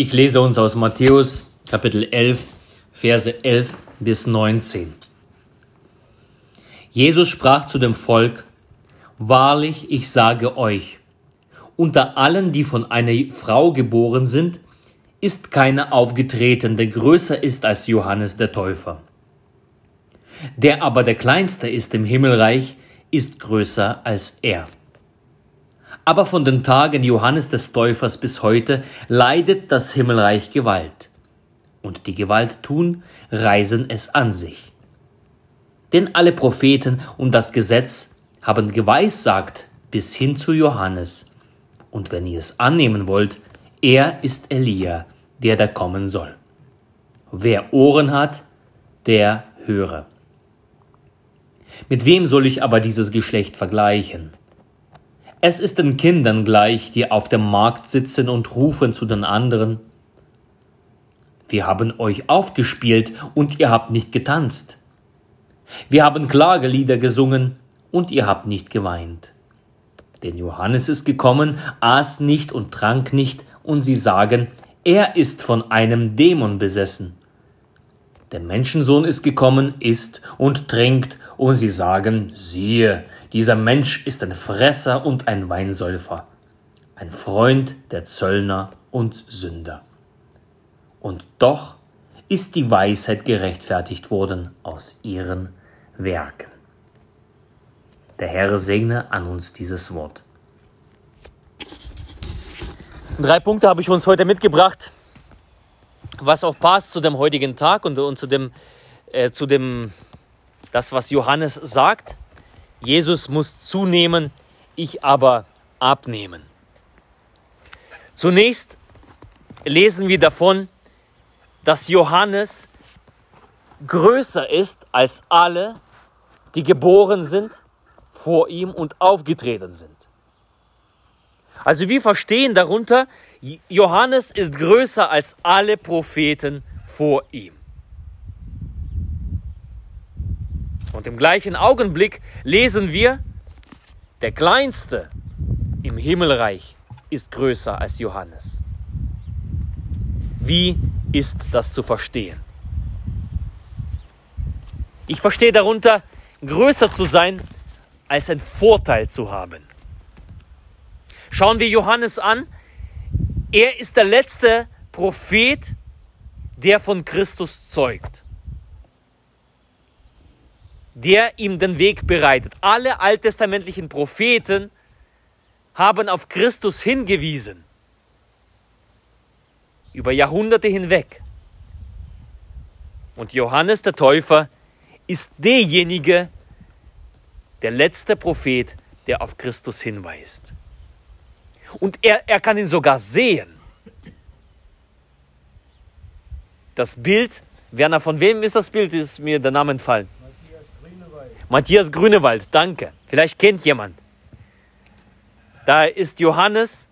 Ich lese uns aus Matthäus Kapitel 11, Verse 11 bis 19. Jesus sprach zu dem Volk, Wahrlich, ich sage euch, unter allen, die von einer Frau geboren sind, ist keiner aufgetreten, der größer ist als Johannes der Täufer. Der aber der Kleinste ist im Himmelreich, ist größer als er. Aber von den Tagen Johannes des Täufers bis heute leidet das Himmelreich Gewalt. Und die Gewalt tun, reisen es an sich. Denn alle Propheten und das Gesetz haben geweissagt bis hin zu Johannes. Und wenn ihr es annehmen wollt, er ist Elia, der da kommen soll. Wer Ohren hat, der höre. Mit wem soll ich aber dieses Geschlecht vergleichen? Es ist den Kindern gleich, die auf dem Markt sitzen und rufen zu den anderen. Wir haben euch aufgespielt und ihr habt nicht getanzt. Wir haben Klagelieder gesungen und ihr habt nicht geweint. Denn Johannes ist gekommen, aß nicht und trank nicht, und sie sagen, er ist von einem Dämon besessen. Der Menschensohn ist gekommen, isst und trinkt, und sie sagen, siehe, dieser Mensch ist ein Fresser und ein Weinsäufer, ein Freund der Zöllner und Sünder. Und doch ist die Weisheit gerechtfertigt worden aus ihren Werken. Der Herr segne an uns dieses Wort. Drei Punkte habe ich uns heute mitgebracht, was auch passt zu dem heutigen Tag und, und zu dem, äh, zu dem, das, was Johannes sagt. Jesus muss zunehmen, ich aber abnehmen. Zunächst lesen wir davon, dass Johannes größer ist als alle, die geboren sind vor ihm und aufgetreten sind. Also wir verstehen darunter, Johannes ist größer als alle Propheten vor ihm. Und im gleichen Augenblick lesen wir, der Kleinste im Himmelreich ist größer als Johannes. Wie ist das zu verstehen? Ich verstehe darunter, größer zu sein, als einen Vorteil zu haben. Schauen wir Johannes an. Er ist der letzte Prophet, der von Christus zeugt der ihm den Weg bereitet. Alle alttestamentlichen Propheten haben auf Christus hingewiesen. Über Jahrhunderte hinweg. Und Johannes der Täufer ist derjenige, der letzte Prophet, der auf Christus hinweist. Und er, er kann ihn sogar sehen. Das Bild, Werner, von wem ist das Bild? Ist mir der Name entfallen. Matthias Grünewald, danke. Vielleicht kennt jemand. Da ist Johannes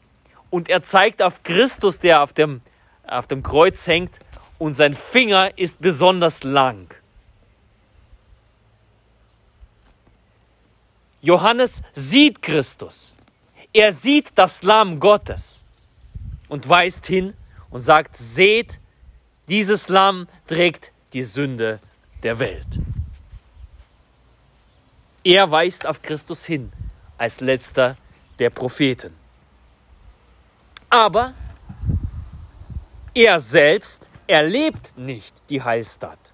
und er zeigt auf Christus, der auf dem, auf dem Kreuz hängt und sein Finger ist besonders lang. Johannes sieht Christus. Er sieht das Lamm Gottes und weist hin und sagt, seht, dieses Lamm trägt die Sünde der Welt. Er weist auf Christus hin als letzter der Propheten. Aber er selbst erlebt nicht die Heilstat.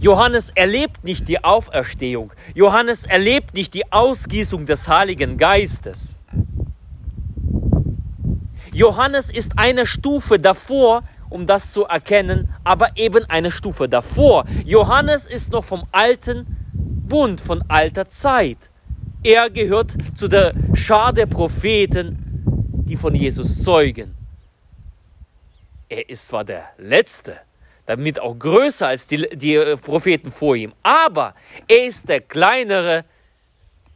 Johannes erlebt nicht die Auferstehung. Johannes erlebt nicht die Ausgießung des Heiligen Geistes. Johannes ist eine Stufe davor, um das zu erkennen, aber eben eine Stufe davor. Johannes ist noch vom alten Bund, von alter Zeit. Er gehört zu der Schar der Propheten, die von Jesus zeugen. Er ist zwar der Letzte, damit auch größer als die, die Propheten vor ihm, aber er ist der Kleinere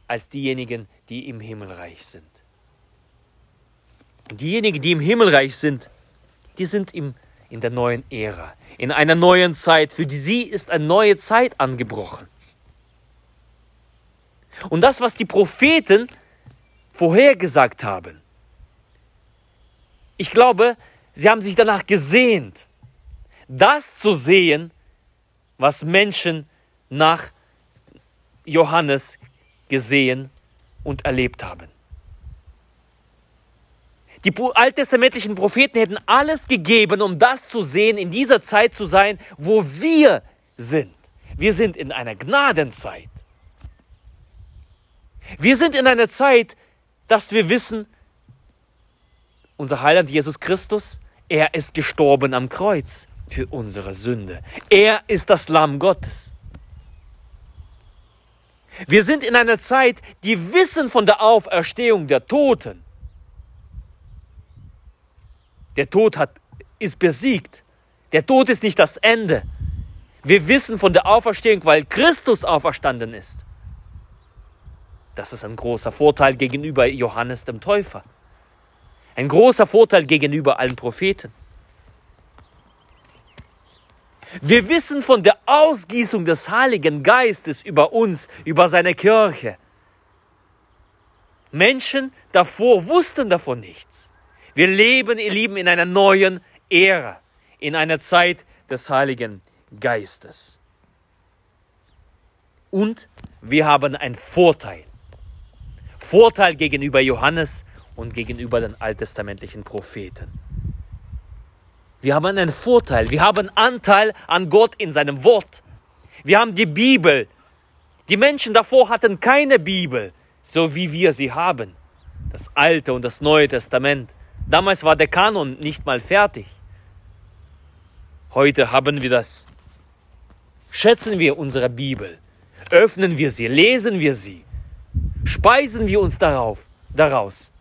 als diejenigen, die im Himmelreich sind. Und diejenigen, die im Himmelreich sind, die sind im in der neuen Ära, in einer neuen Zeit. Für sie ist eine neue Zeit angebrochen. Und das, was die Propheten vorhergesagt haben, Ich glaube, sie haben sich danach gesehnt, das zu sehen, was Menschen nach Johannes gesehen und erlebt haben. Die alttestamentlichen Propheten hätten alles gegeben, um das zu sehen, in dieser Zeit zu sein, wo wir sind. Wir sind in einer Gnadenzeit. Wir sind in einer Zeit, dass wir wissen, unser Heiland Jesus Christus, er ist gestorben am Kreuz für unsere Sünde. Er ist das Lamm Gottes. Wir sind in einer Zeit, die wissen von der Auferstehung der Toten. Der Tod hat, ist besiegt. Der Tod ist nicht das Ende. Wir wissen von der Auferstehung, weil Christus auferstanden ist. Das ist ein großer Vorteil gegenüber Johannes dem Täufer. Ein großer Vorteil gegenüber allen Propheten. Wir wissen von der Ausgießung des Heiligen Geistes über uns, über seine Kirche. Menschen davor wussten davon nichts. Wir leben, ihr Lieben, in einer neuen Ära, in einer Zeit des Heiligen Geistes. Und wir haben einen Vorteil. Vorteil gegenüber Johannes und gegenüber den alttestamentlichen Propheten. Wir haben einen Vorteil. Wir haben Anteil an Gott in seinem Wort. Wir haben die Bibel. Die Menschen davor hatten keine Bibel, so wie wir sie haben. Das Alte und das Neue Testament. Damals war der Kanon nicht mal fertig. Heute haben wir das. Schätzen wir unsere Bibel. Öffnen wir sie, lesen wir sie. Speisen wir uns darauf, daraus.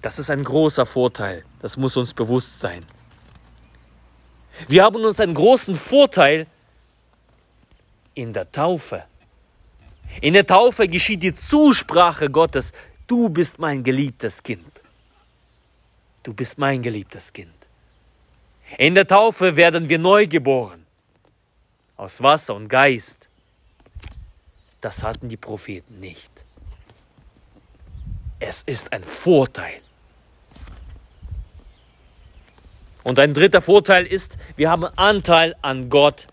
Das ist ein großer Vorteil. Das muss uns bewusst sein. Wir haben uns einen großen Vorteil in der Taufe. In der Taufe geschieht die Zusprache Gottes Du bist mein geliebtes Kind. Du bist mein geliebtes Kind. In der Taufe werden wir neu geboren. Aus Wasser und Geist. Das hatten die Propheten nicht. Es ist ein Vorteil. Und ein dritter Vorteil ist, wir haben Anteil an Gott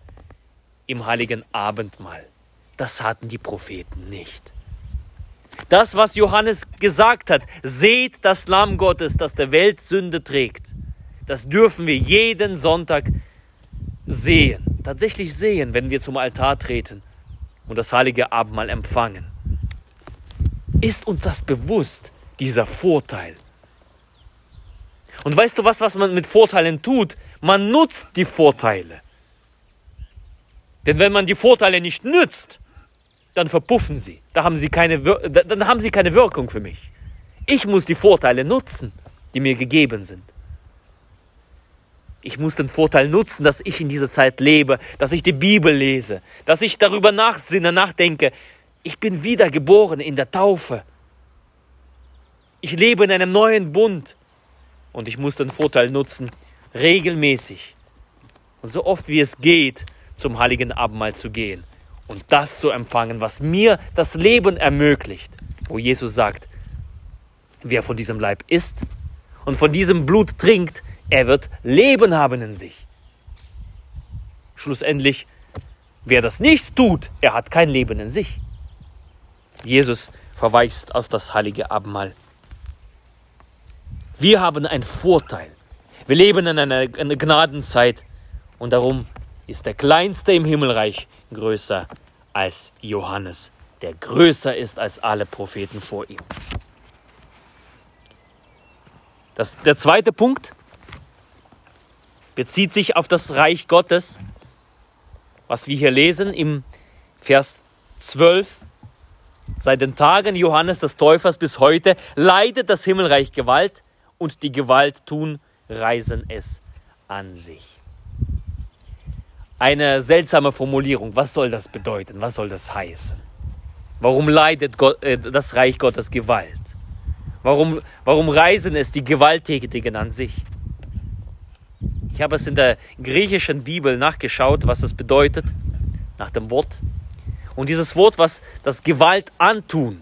im heiligen Abendmahl. Das hatten die Propheten nicht. Das, was Johannes gesagt hat, seht das Lamm Gottes, das der Welt Sünde trägt. Das dürfen wir jeden Sonntag sehen, tatsächlich sehen, wenn wir zum Altar treten und das heilige Abendmahl empfangen. Ist uns das bewusst, dieser Vorteil? Und weißt du was, was man mit Vorteilen tut? Man nutzt die Vorteile. Denn wenn man die Vorteile nicht nützt, dann verpuffen sie. Da haben sie keine, dann haben sie keine Wirkung für mich. Ich muss die Vorteile nutzen, die mir gegeben sind. Ich muss den Vorteil nutzen, dass ich in dieser Zeit lebe, dass ich die Bibel lese, dass ich darüber nachsinne, nachdenke. Ich bin wiedergeboren in der Taufe. Ich lebe in einem neuen Bund und ich muss den Vorteil nutzen, regelmäßig und so oft wie es geht, zum heiligen Abendmahl zu gehen und das zu empfangen, was mir das Leben ermöglicht, wo Jesus sagt, wer von diesem Leib isst und von diesem Blut trinkt, er wird Leben haben in sich. Schlussendlich, wer das nicht tut, er hat kein Leben in sich. Jesus verweist auf das heilige Abendmahl. Wir haben einen Vorteil. Wir leben in einer, einer Gnadenzeit und darum ist der Kleinste im Himmelreich größer als Johannes, der größer ist als alle Propheten vor ihm. Das, der zweite Punkt bezieht sich auf das Reich Gottes, was wir hier lesen im Vers 12. Seit den Tagen Johannes des Täufers bis heute leidet das Himmelreich Gewalt und die Gewalt tun reisen es an sich eine seltsame Formulierung. Was soll das bedeuten? Was soll das heißen? Warum leidet Gott, äh, das Reich Gottes Gewalt? Warum, warum reisen es die Gewalttätigen an sich? Ich habe es in der griechischen Bibel nachgeschaut, was es bedeutet, nach dem Wort. Und dieses Wort, was das Gewalt antun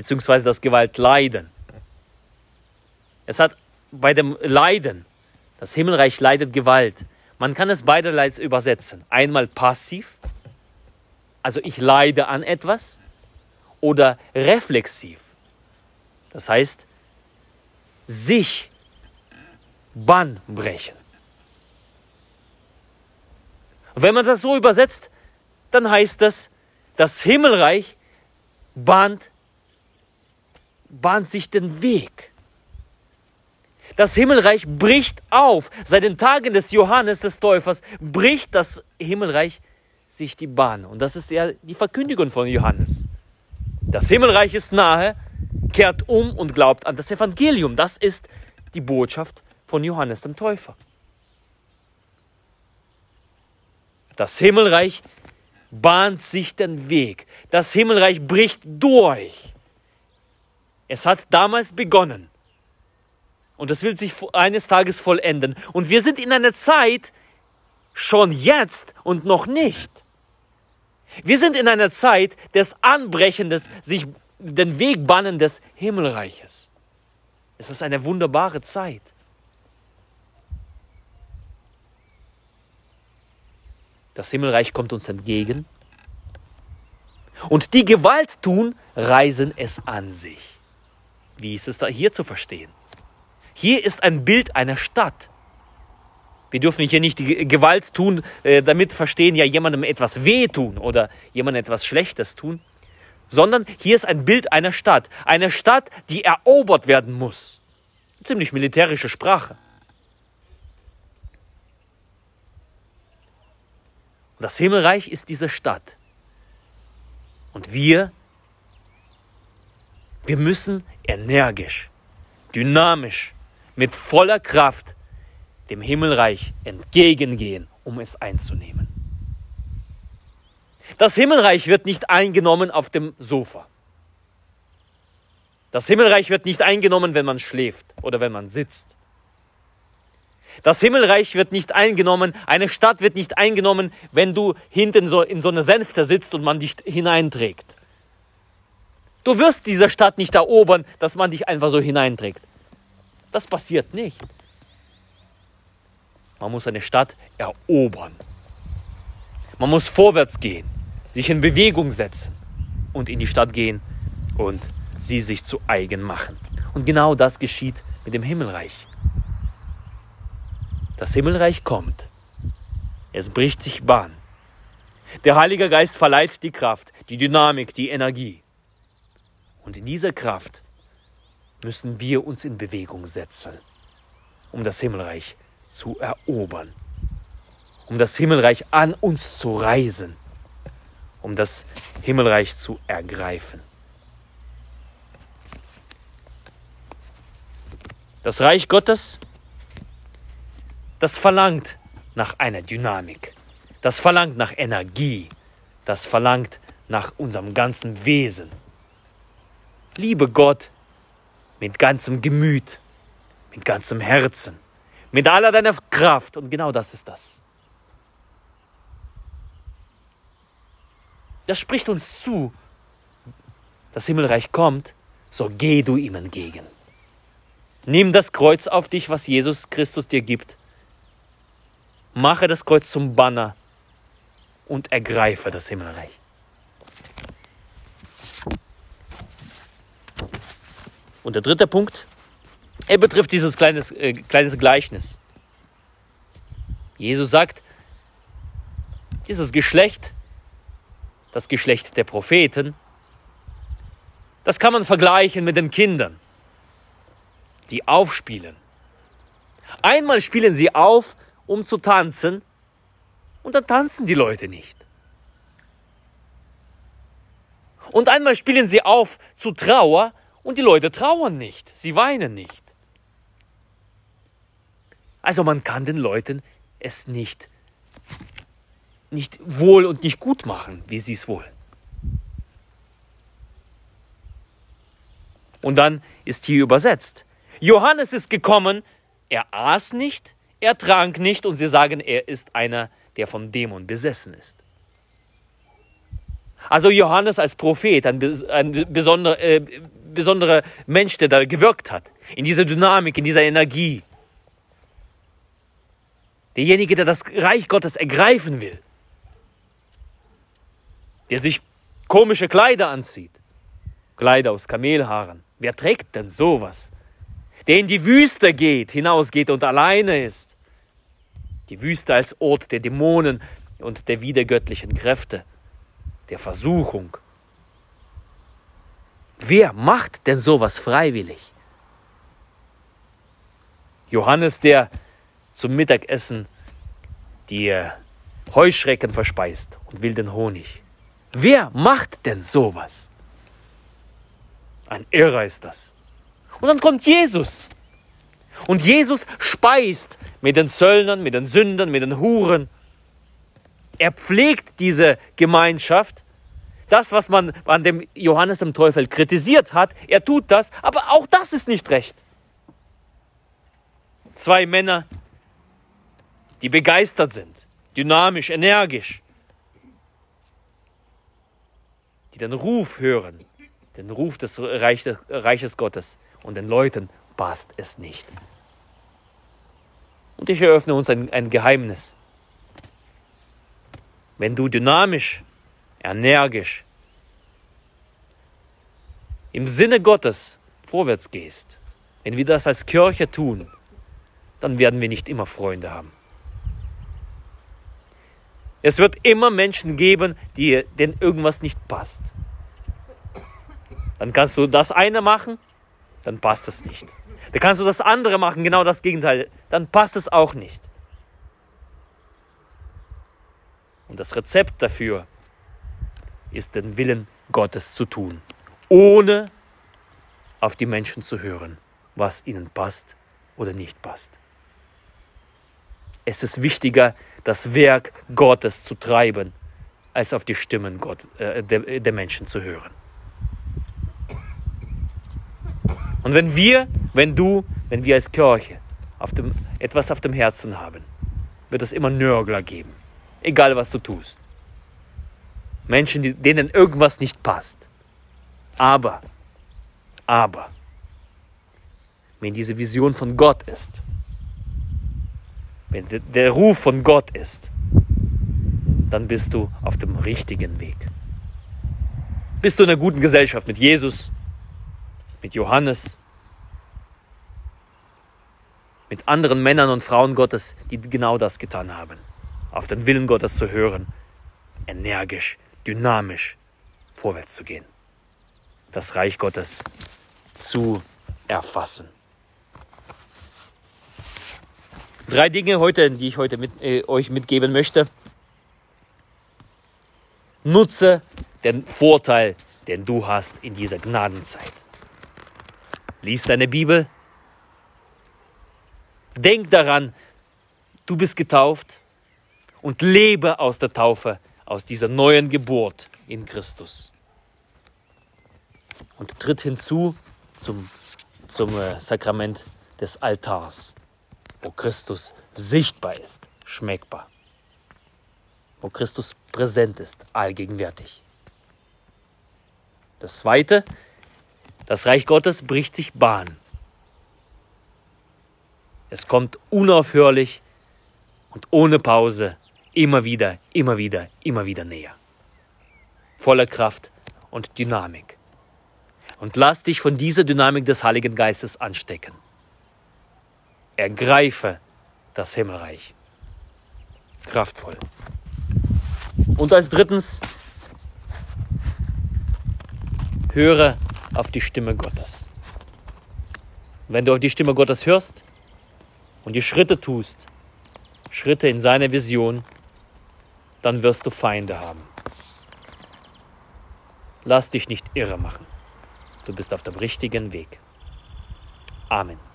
beziehungsweise das Gewaltleiden. Es hat bei dem Leiden, das Himmelreich leidet Gewalt. Man kann es beiderlei übersetzen. Einmal passiv, also ich leide an etwas, oder reflexiv. Das heißt, sich Bann brechen. Wenn man das so übersetzt, dann heißt das, das Himmelreich bahnt, bahnt sich den Weg. Das Himmelreich bricht auf. Seit den Tagen des Johannes des Täufers bricht das Himmelreich sich die Bahn. Und das ist ja die Verkündigung von Johannes. Das Himmelreich ist nahe, kehrt um und glaubt an das Evangelium. Das ist die Botschaft von Johannes dem Täufer. Das Himmelreich bahnt sich den Weg. Das Himmelreich bricht durch. Es hat damals begonnen. Und es will sich eines Tages vollenden. Und wir sind in einer Zeit, schon jetzt und noch nicht. Wir sind in einer Zeit des Anbrechens, sich den Weg bannen des Himmelreiches. Es ist eine wunderbare Zeit. Das Himmelreich kommt uns entgegen. Und die Gewalt tun, reisen es an sich. Wie ist es da hier zu verstehen? Hier ist ein Bild einer Stadt. Wir dürfen hier nicht die Gewalt tun, äh, damit verstehen, ja jemandem etwas wehtun oder jemandem etwas Schlechtes tun, sondern hier ist ein Bild einer Stadt. Eine Stadt, die erobert werden muss. Ziemlich militärische Sprache. Das Himmelreich ist diese Stadt. Und wir, wir müssen energisch, dynamisch, mit voller Kraft dem Himmelreich entgegengehen, um es einzunehmen. Das Himmelreich wird nicht eingenommen auf dem Sofa. Das Himmelreich wird nicht eingenommen, wenn man schläft oder wenn man sitzt. Das Himmelreich wird nicht eingenommen, eine Stadt wird nicht eingenommen, wenn du hinten so in so einer Sänfte sitzt und man dich hineinträgt. Du wirst diese Stadt nicht erobern, dass man dich einfach so hineinträgt. Das passiert nicht. Man muss eine Stadt erobern. Man muss vorwärts gehen, sich in Bewegung setzen und in die Stadt gehen und sie sich zu eigen machen. Und genau das geschieht mit dem Himmelreich. Das Himmelreich kommt. Es bricht sich Bahn. Der Heilige Geist verleiht die Kraft, die Dynamik, die Energie. Und in dieser Kraft müssen wir uns in Bewegung setzen, um das Himmelreich zu erobern, um das Himmelreich an uns zu reisen, um das Himmelreich zu ergreifen. Das Reich Gottes, das verlangt nach einer Dynamik, das verlangt nach Energie, das verlangt nach unserem ganzen Wesen. Liebe Gott mit ganzem Gemüt, mit ganzem Herzen mit aller deiner Kraft. Und genau das ist das. Das spricht uns zu. Das Himmelreich kommt, so geh du ihm entgegen. Nimm das Kreuz auf dich, was Jesus Christus dir gibt. Mache das Kreuz zum Banner und ergreife das Himmelreich. Und der dritte Punkt, er betrifft dieses kleines, äh, kleines Gleichnis. Jesus sagt, dieses Geschlecht, das Geschlecht der Propheten, das kann man vergleichen mit den Kindern, die aufspielen. Einmal spielen sie auf, um zu tanzen, und dann tanzen die Leute nicht. Und einmal spielen sie auf zu Trauer, und die Leute trauern nicht, sie weinen nicht. Also man kann den Leuten es nicht, nicht wohl und nicht gut machen, wie sie es wollen. Und dann ist hier übersetzt. Johannes ist gekommen, er aß nicht, er trank nicht und sie sagen, er ist einer, der vom Dämon besessen ist. Also Johannes als Prophet, ein, ein besonderer, äh, besonderer Mensch, der da gewirkt hat, in dieser Dynamik, in dieser Energie. Derjenige, der das Reich Gottes ergreifen will, der sich komische Kleider anzieht, Kleider aus Kamelhaaren. Wer trägt denn sowas? Der in die Wüste geht, hinausgeht und alleine ist. Die Wüste als Ort der Dämonen und der wiedergöttlichen Kräfte, der Versuchung. Wer macht denn sowas freiwillig? Johannes, der zum Mittagessen die Heuschrecken verspeist und wilden Honig. Wer macht denn sowas? Ein Irrer ist das. Und dann kommt Jesus. Und Jesus speist mit den Zöllnern, mit den Sündern, mit den Huren. Er pflegt diese Gemeinschaft. Das, was man an dem Johannes dem Teufel kritisiert hat, er tut das, aber auch das ist nicht recht. Zwei Männer, die begeistert sind, dynamisch, energisch, die den Ruf hören, den Ruf des Reiches Gottes und den Leuten passt es nicht. Und ich eröffne uns ein, ein Geheimnis. Wenn du dynamisch, energisch, im Sinne Gottes vorwärts gehst, wenn wir das als Kirche tun, dann werden wir nicht immer Freunde haben. Es wird immer Menschen geben, die, denen irgendwas nicht passt. Dann kannst du das eine machen, dann passt es nicht. Dann kannst du das andere machen, genau das Gegenteil, dann passt es auch nicht. Und das Rezept dafür ist den Willen Gottes zu tun, ohne auf die Menschen zu hören, was ihnen passt oder nicht passt. Es ist wichtiger, das Werk Gottes zu treiben, als auf die Stimmen Gott, äh, der, der Menschen zu hören. Und wenn wir, wenn du, wenn wir als Kirche auf dem, etwas auf dem Herzen haben, wird es immer Nörgler geben. Egal was du tust. Menschen, denen irgendwas nicht passt. Aber, aber, wenn diese Vision von Gott ist, wenn der Ruf von Gott ist, dann bist du auf dem richtigen Weg. Bist du in einer guten Gesellschaft mit Jesus, mit Johannes, mit anderen Männern und Frauen Gottes, die genau das getan haben. Auf den Willen Gottes zu hören, energisch, dynamisch vorwärts zu gehen. Das Reich Gottes zu erfassen. Drei Dinge heute, die ich heute mit, äh, euch mitgeben möchte. Nutze den Vorteil, den du hast in dieser Gnadenzeit. Lies deine Bibel. Denk daran, du bist getauft und lebe aus der Taufe, aus dieser neuen Geburt in Christus. Und tritt hinzu zum, zum äh, Sakrament des Altars, wo Christus sichtbar ist, schmeckbar, wo Christus präsent ist, allgegenwärtig. Das Zweite, das Reich Gottes bricht sich Bahn. Es kommt unaufhörlich und ohne Pause immer wieder, immer wieder, immer wieder näher. Voller Kraft und Dynamik. Und lass dich von dieser Dynamik des Heiligen Geistes anstecken. Ergreife das Himmelreich. Kraftvoll. Und als drittens, höre auf die Stimme Gottes. Wenn du auf die Stimme Gottes hörst und die Schritte tust, Schritte in seine Vision, dann wirst du Feinde haben. Lass dich nicht irre machen. Du bist auf dem richtigen Weg. Amen.